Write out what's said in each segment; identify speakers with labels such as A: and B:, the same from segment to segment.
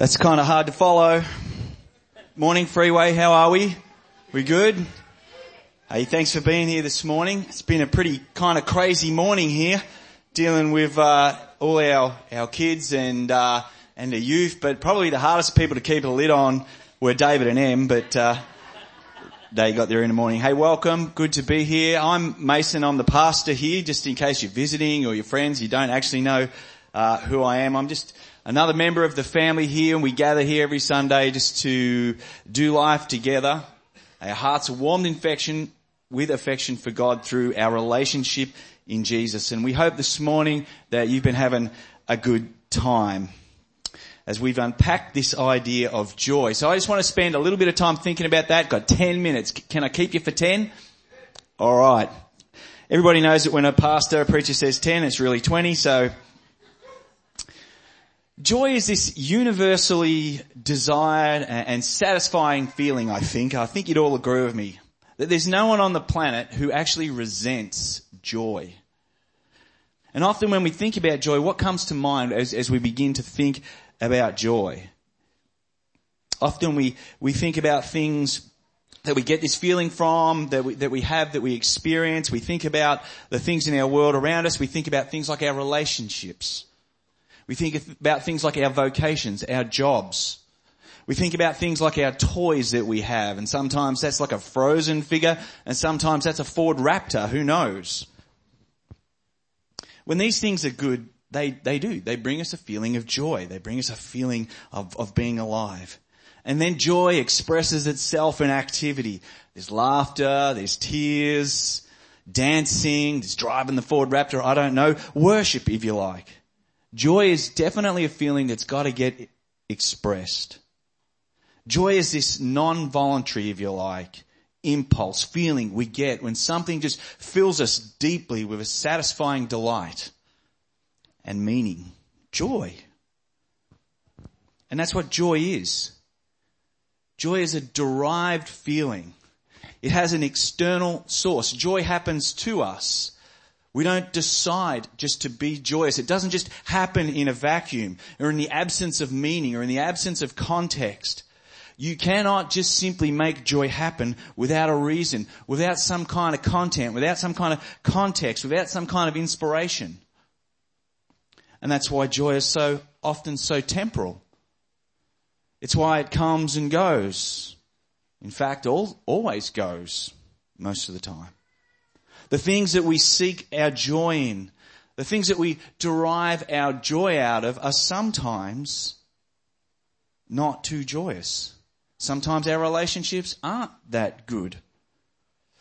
A: That's kind of hard to follow. Morning Freeway, how are we? We good? Hey, thanks for being here this morning. It's been a pretty kind of crazy morning here, dealing with uh, all our our kids and uh, and the youth. But probably the hardest people to keep a lid on were David and Em. But uh, they got there in the morning. Hey, welcome. Good to be here. I'm Mason. I'm the pastor here. Just in case you're visiting or your friends, you don't actually know uh, who I am. I'm just another member of the family here and we gather here every Sunday just to do life together. Our hearts are warmed infection with affection for God through our relationship in Jesus. And we hope this morning that you've been having a good time as we've unpacked this idea of joy. So I just want to spend a little bit of time thinking about that. Got 10 minutes. Can I keep you for 10? Alright. Everybody knows that when a pastor, a preacher says 10, it's really 20, so Joy is this universally desired and satisfying feeling, I think. I think you'd all agree with me. That there's no one on the planet who actually resents joy. And often when we think about joy, what comes to mind as, as we begin to think about joy? Often we, we think about things that we get this feeling from, that we, that we have, that we experience. We think about the things in our world around us. We think about things like our relationships. We think about things like our vocations, our jobs. We think about things like our toys that we have, and sometimes that's like a frozen figure, and sometimes that's a Ford Raptor, who knows? When these things are good, they, they do. They bring us a feeling of joy. They bring us a feeling of, of being alive. And then joy expresses itself in activity. There's laughter, there's tears, dancing, there's driving the Ford Raptor, I don't know, worship if you like. Joy is definitely a feeling that's got to get expressed. Joy is this non-voluntary, if you like, impulse, feeling we get when something just fills us deeply with a satisfying delight and meaning. Joy. And that's what joy is. Joy is a derived feeling. It has an external source. Joy happens to us. We don't decide just to be joyous. It doesn't just happen in a vacuum or in the absence of meaning or in the absence of context. You cannot just simply make joy happen without a reason, without some kind of content, without some kind of context, without some kind of inspiration. And that's why joy is so often so temporal. It's why it comes and goes. In fact, all, always goes most of the time. The things that we seek our joy in, the things that we derive our joy out of are sometimes not too joyous. Sometimes our relationships aren't that good.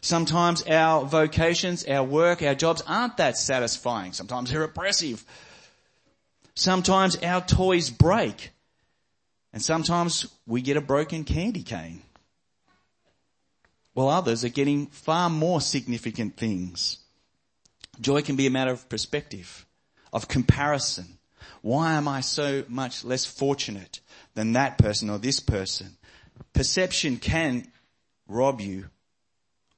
A: Sometimes our vocations, our work, our jobs aren't that satisfying. Sometimes they're oppressive. Sometimes our toys break. And sometimes we get a broken candy cane while others are getting far more significant things. Joy can be a matter of perspective, of comparison. Why am I so much less fortunate than that person or this person? Perception can rob you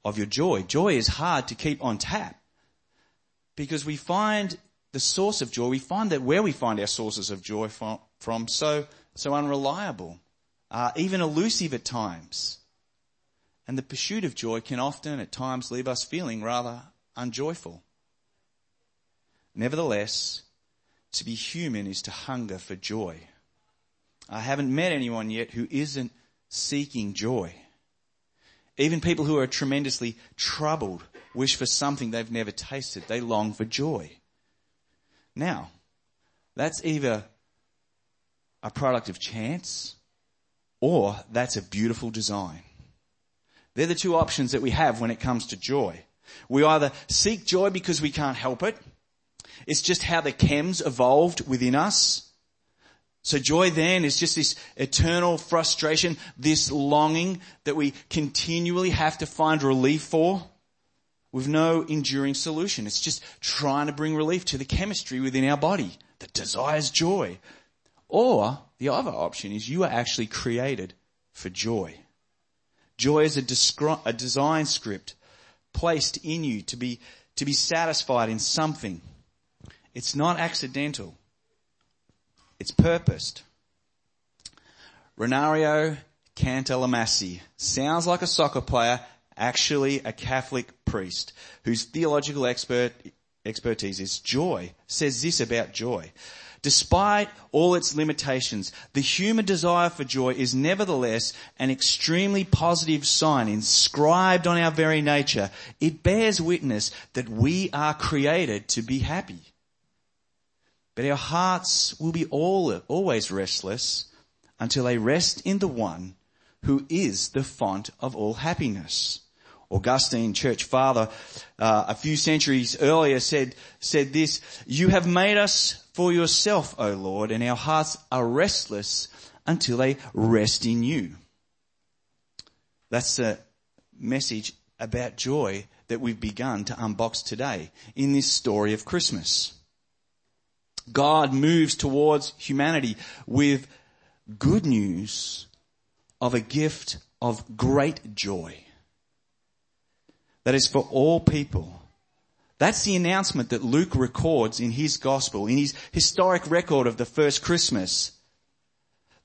A: of your joy. Joy is hard to keep on tap because we find the source of joy, we find that where we find our sources of joy from, from so, so unreliable, uh, even elusive at times. And the pursuit of joy can often at times leave us feeling rather unjoyful. Nevertheless, to be human is to hunger for joy. I haven't met anyone yet who isn't seeking joy. Even people who are tremendously troubled wish for something they've never tasted. They long for joy. Now, that's either a product of chance or that's a beautiful design. They're the two options that we have when it comes to joy. We either seek joy because we can't help it. It's just how the chems evolved within us. So joy then is just this eternal frustration, this longing that we continually have to find relief for with no enduring solution. It's just trying to bring relief to the chemistry within our body that desires joy. Or the other option is you are actually created for joy. Joy is a, descri- a design script placed in you to be, to be satisfied in something. It's not accidental. It's purposed. Raniero Cantalamessa sounds like a soccer player, actually a Catholic priest whose theological expert, expertise is joy, says this about joy. Despite all its limitations, the human desire for joy is nevertheless an extremely positive sign inscribed on our very nature. It bears witness that we are created to be happy. But our hearts will be all, always restless until they rest in the one who is the font of all happiness. Augustine, church father, uh, a few centuries earlier said, said this, you have made us for yourself, O Lord, and our hearts are restless until they rest in you. That's a message about joy that we've begun to unbox today in this story of Christmas. God moves towards humanity with good news of a gift of great joy that is for all people. That's the announcement that Luke records in his gospel, in his historic record of the first Christmas.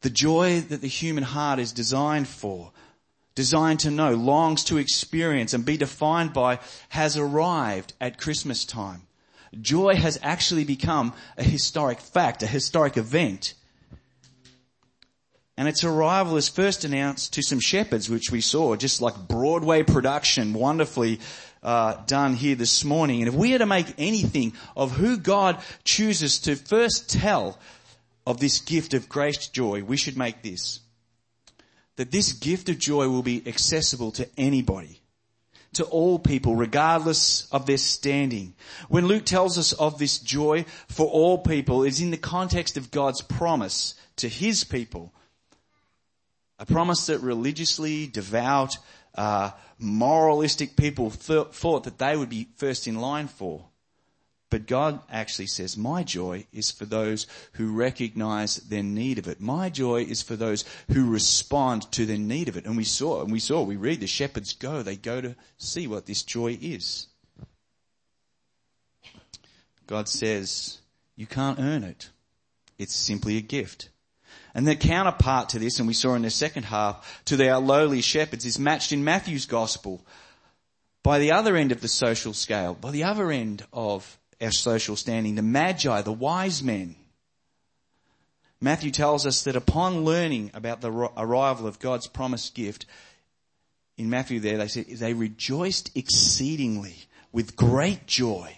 A: The joy that the human heart is designed for, designed to know, longs to experience and be defined by, has arrived at Christmas time. Joy has actually become a historic fact, a historic event. And its arrival is first announced to some shepherds, which we saw, just like Broadway production, wonderfully uh, done here this morning. And if we are to make anything of who God chooses to first tell of this gift of grace joy, we should make this. That this gift of joy will be accessible to anybody to all people, regardless of their standing. When Luke tells us of this joy for all people, it's in the context of God's promise to his people a promise that religiously devout, uh, moralistic people th- thought that they would be first in line for. But God actually says, my joy is for those who recognize their need of it. My joy is for those who respond to their need of it. And we saw, and we saw, we read the shepherds go, they go to see what this joy is. God says, you can't earn it. It's simply a gift. And the counterpart to this, and we saw in the second half, to our lowly shepherds is matched in Matthew's gospel by the other end of the social scale, by the other end of our social standing, the magi, the wise men. Matthew tells us that upon learning about the arrival of God's promised gift, in Matthew there they said they rejoiced exceedingly with great joy.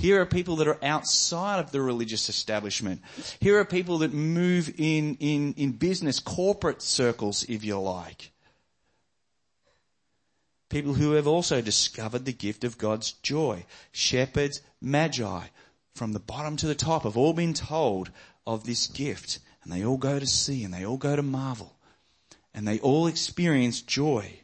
A: Here are people that are outside of the religious establishment. Here are people that move in, in, in business, corporate circles, if you like. People who have also discovered the gift of God's joy. Shepherds, magi, from the bottom to the top have all been told of this gift. And they all go to see and they all go to marvel. And they all experience joy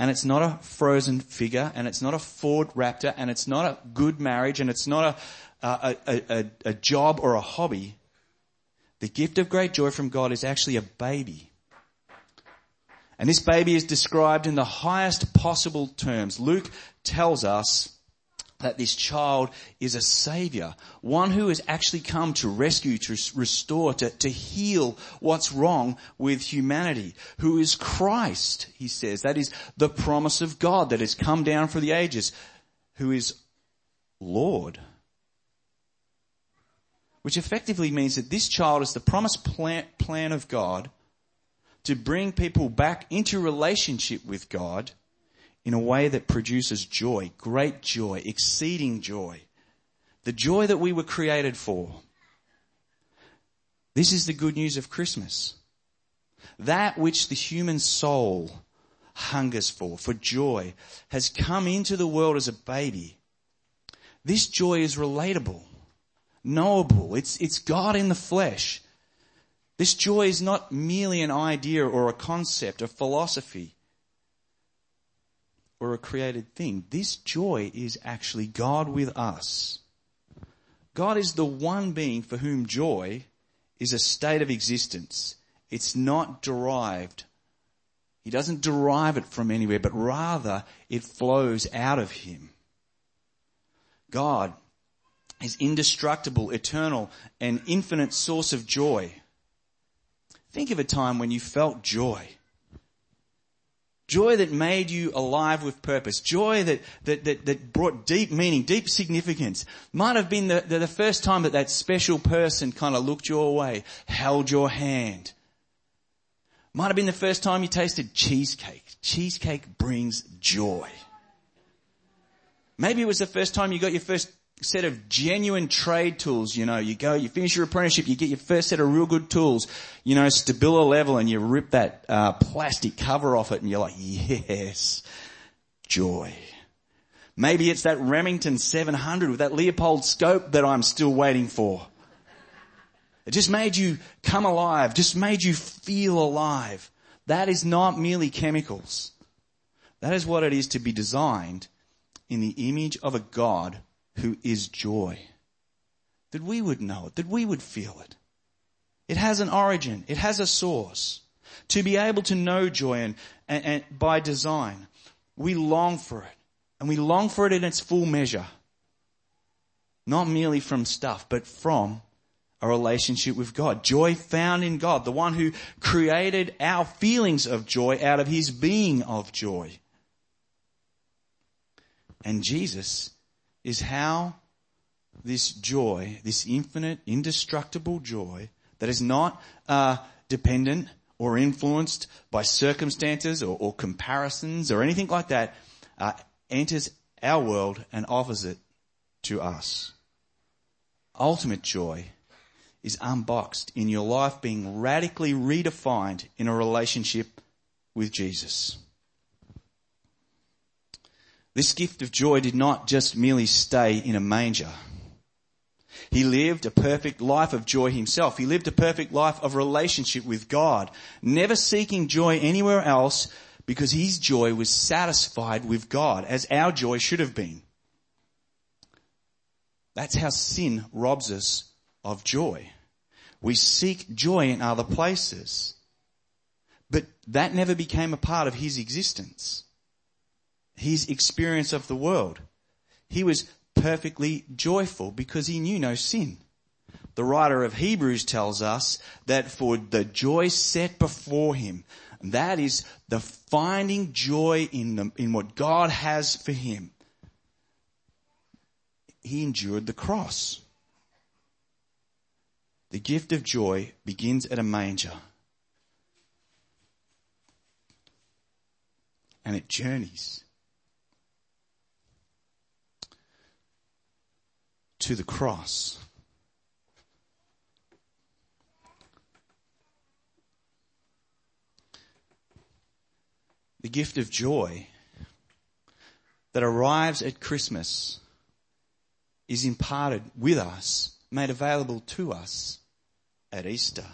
A: and it's not a frozen figure, and it's not a Ford Raptor, and it's not a good marriage, and it's not a, a, a, a, job or a hobby. The gift of great joy from God is actually a baby. And this baby is described in the highest possible terms. Luke tells us that this child is a savior, one who has actually come to rescue, to restore, to, to heal what's wrong with humanity, who is Christ, he says. That is the promise of God that has come down for the ages, who is Lord. Which effectively means that this child is the promised plan, plan of God to bring people back into relationship with God in a way that produces joy, great joy, exceeding joy. The joy that we were created for. This is the good news of Christmas. That which the human soul hungers for, for joy, has come into the world as a baby. This joy is relatable, knowable. It's, it's God in the flesh. This joy is not merely an idea or a concept, a philosophy or a created thing. This joy is actually God with us. God is the one being for whom joy is a state of existence. It's not derived. He doesn't derive it from anywhere, but rather it flows out of Him. God is indestructible, eternal, and infinite source of joy. Think of a time when you felt joy. Joy that made you alive with purpose. Joy that, that, that, that brought deep meaning, deep significance. Might have been the, the, the first time that that special person kind of looked your way, held your hand. Might have been the first time you tasted cheesecake. Cheesecake brings joy. Maybe it was the first time you got your first set of genuine trade tools, you know, you go, you finish your apprenticeship, you get your first set of real good tools, you know, Stabila level and you rip that uh, plastic cover off it and you're like, yes, joy. Maybe it's that Remington 700 with that Leupold scope that I'm still waiting for. It just made you come alive, just made you feel alive. That is not merely chemicals. That is what it is to be designed in the image of a God who is joy. That we would know it, that we would feel it. It has an origin, it has a source. To be able to know joy and, and, and by design, we long for it. And we long for it in its full measure. Not merely from stuff, but from a relationship with God. Joy found in God, the one who created our feelings of joy out of his being of joy. And Jesus is how this joy, this infinite, indestructible joy that is not uh, dependent or influenced by circumstances or, or, comparisons or anything like that, uh, enters our world and offers it to us. Ultimate joy is unboxed in your life being radically redefined in a relationship with Jesus. This gift of joy did not just merely stay in a manger. He lived a perfect life of joy himself. He lived a perfect life of relationship with God, never seeking joy anywhere else because his joy was satisfied with God as our joy should have been. That's how sin robs us of joy. We seek joy in other places. But that never became a part of his existence his experience of the world. He was perfectly joyful because he knew no sin. The writer of Hebrews tells us that for the joy set before him, that is the finding joy in, the, in what God has for him. He endured the cross. The gift of joy begins at a manger. And it journeys to the cross. The gift of joy that arrives at Christmas is imparted with us, made available to us at Easter.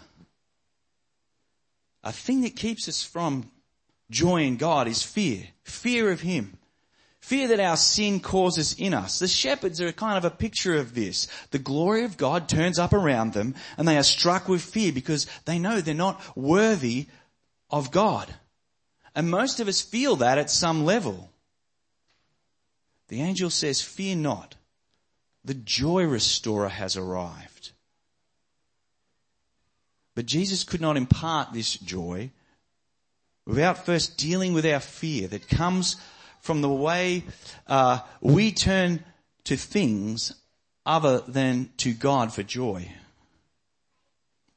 A: A thing that keeps us from joy in God is fear. Fear of Him. Fear that our sin causes in us. The shepherds are a kind of a picture of this. The glory of God turns up around them and they are struck with fear because they know they're not worthy of God. And most of us feel that at some level. The angel says, fear not. The joy restorer has arrived. But Jesus could not impart this joy without first dealing with our fear that comes from the way uh, we turn to things other than to God for joy.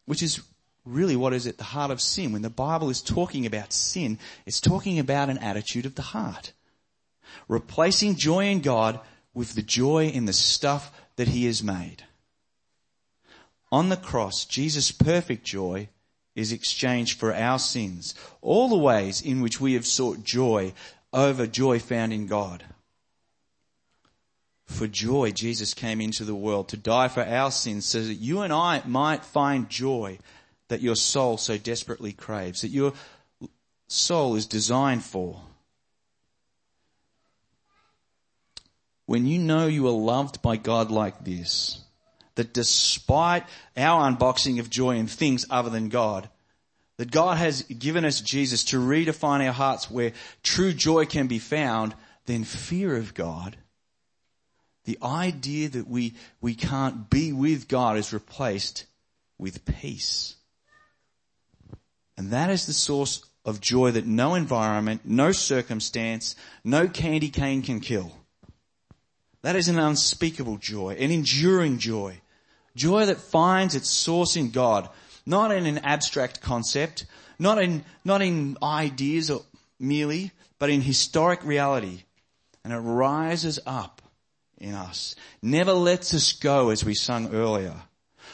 A: Which is really what is at the heart of sin. When the Bible is talking about sin, it's talking about an attitude of the heart. Replacing joy in God with the joy in the stuff that He has made. On the cross, Jesus' perfect joy is exchanged for our sins. All the ways in which we have sought joy over joy found in God. For joy, Jesus came into the world to die for our sins so that you and I might find joy that your soul so desperately craves, that your soul is designed for. When you know you are loved by God like this, that despite our unboxing of joy in things other than God, that God has given us Jesus to redefine our hearts where true joy can be found, then fear of God, the idea that we, we can't be with God is replaced with peace. And that is the source of joy that no environment, no circumstance, no candy cane can kill. That is an unspeakable joy, an enduring joy. Joy that finds its source in God, not in an abstract concept, not in, not in ideas or merely, but in historic reality. And it rises up in us. Never lets us go as we sung earlier.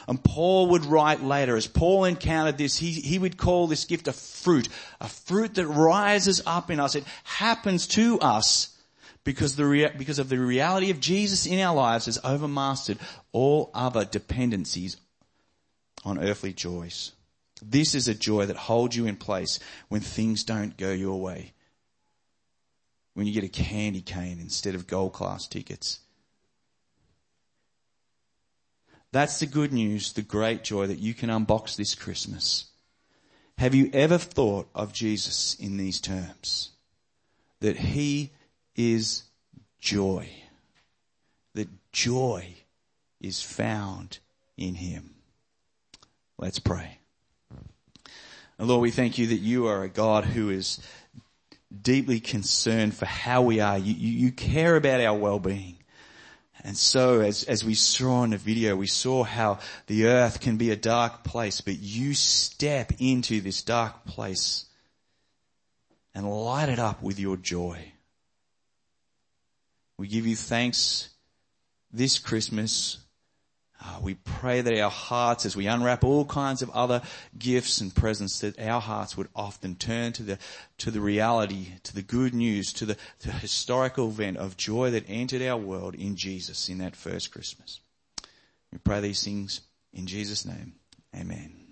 A: And Paul would write later, as Paul encountered this, he, he would call this gift a fruit, a fruit that rises up in us. It happens to us because, the rea- because of the reality of Jesus in our lives has overmastered all other dependencies on earthly joys. This is a joy that holds you in place when things don't go your way. When you get a candy cane instead of gold class tickets. That's the good news, the great joy that you can unbox this Christmas. Have you ever thought of Jesus in these terms? That He is joy. That joy is found in Him. Let's pray. Lord, we thank you that you are a God who is deeply concerned for how we are. You, you, you care about our well-being. And so as, as we saw in the video, we saw how the earth can be a dark place, but you step into this dark place and light it up with your joy. We give you thanks this Christmas uh, we pray that our hearts, as we unwrap all kinds of other gifts and presents, that our hearts would often turn to the, to the reality, to the good news, to the, the historical event of joy that entered our world in Jesus in that first Christmas. We pray these things in Jesus' name. Amen.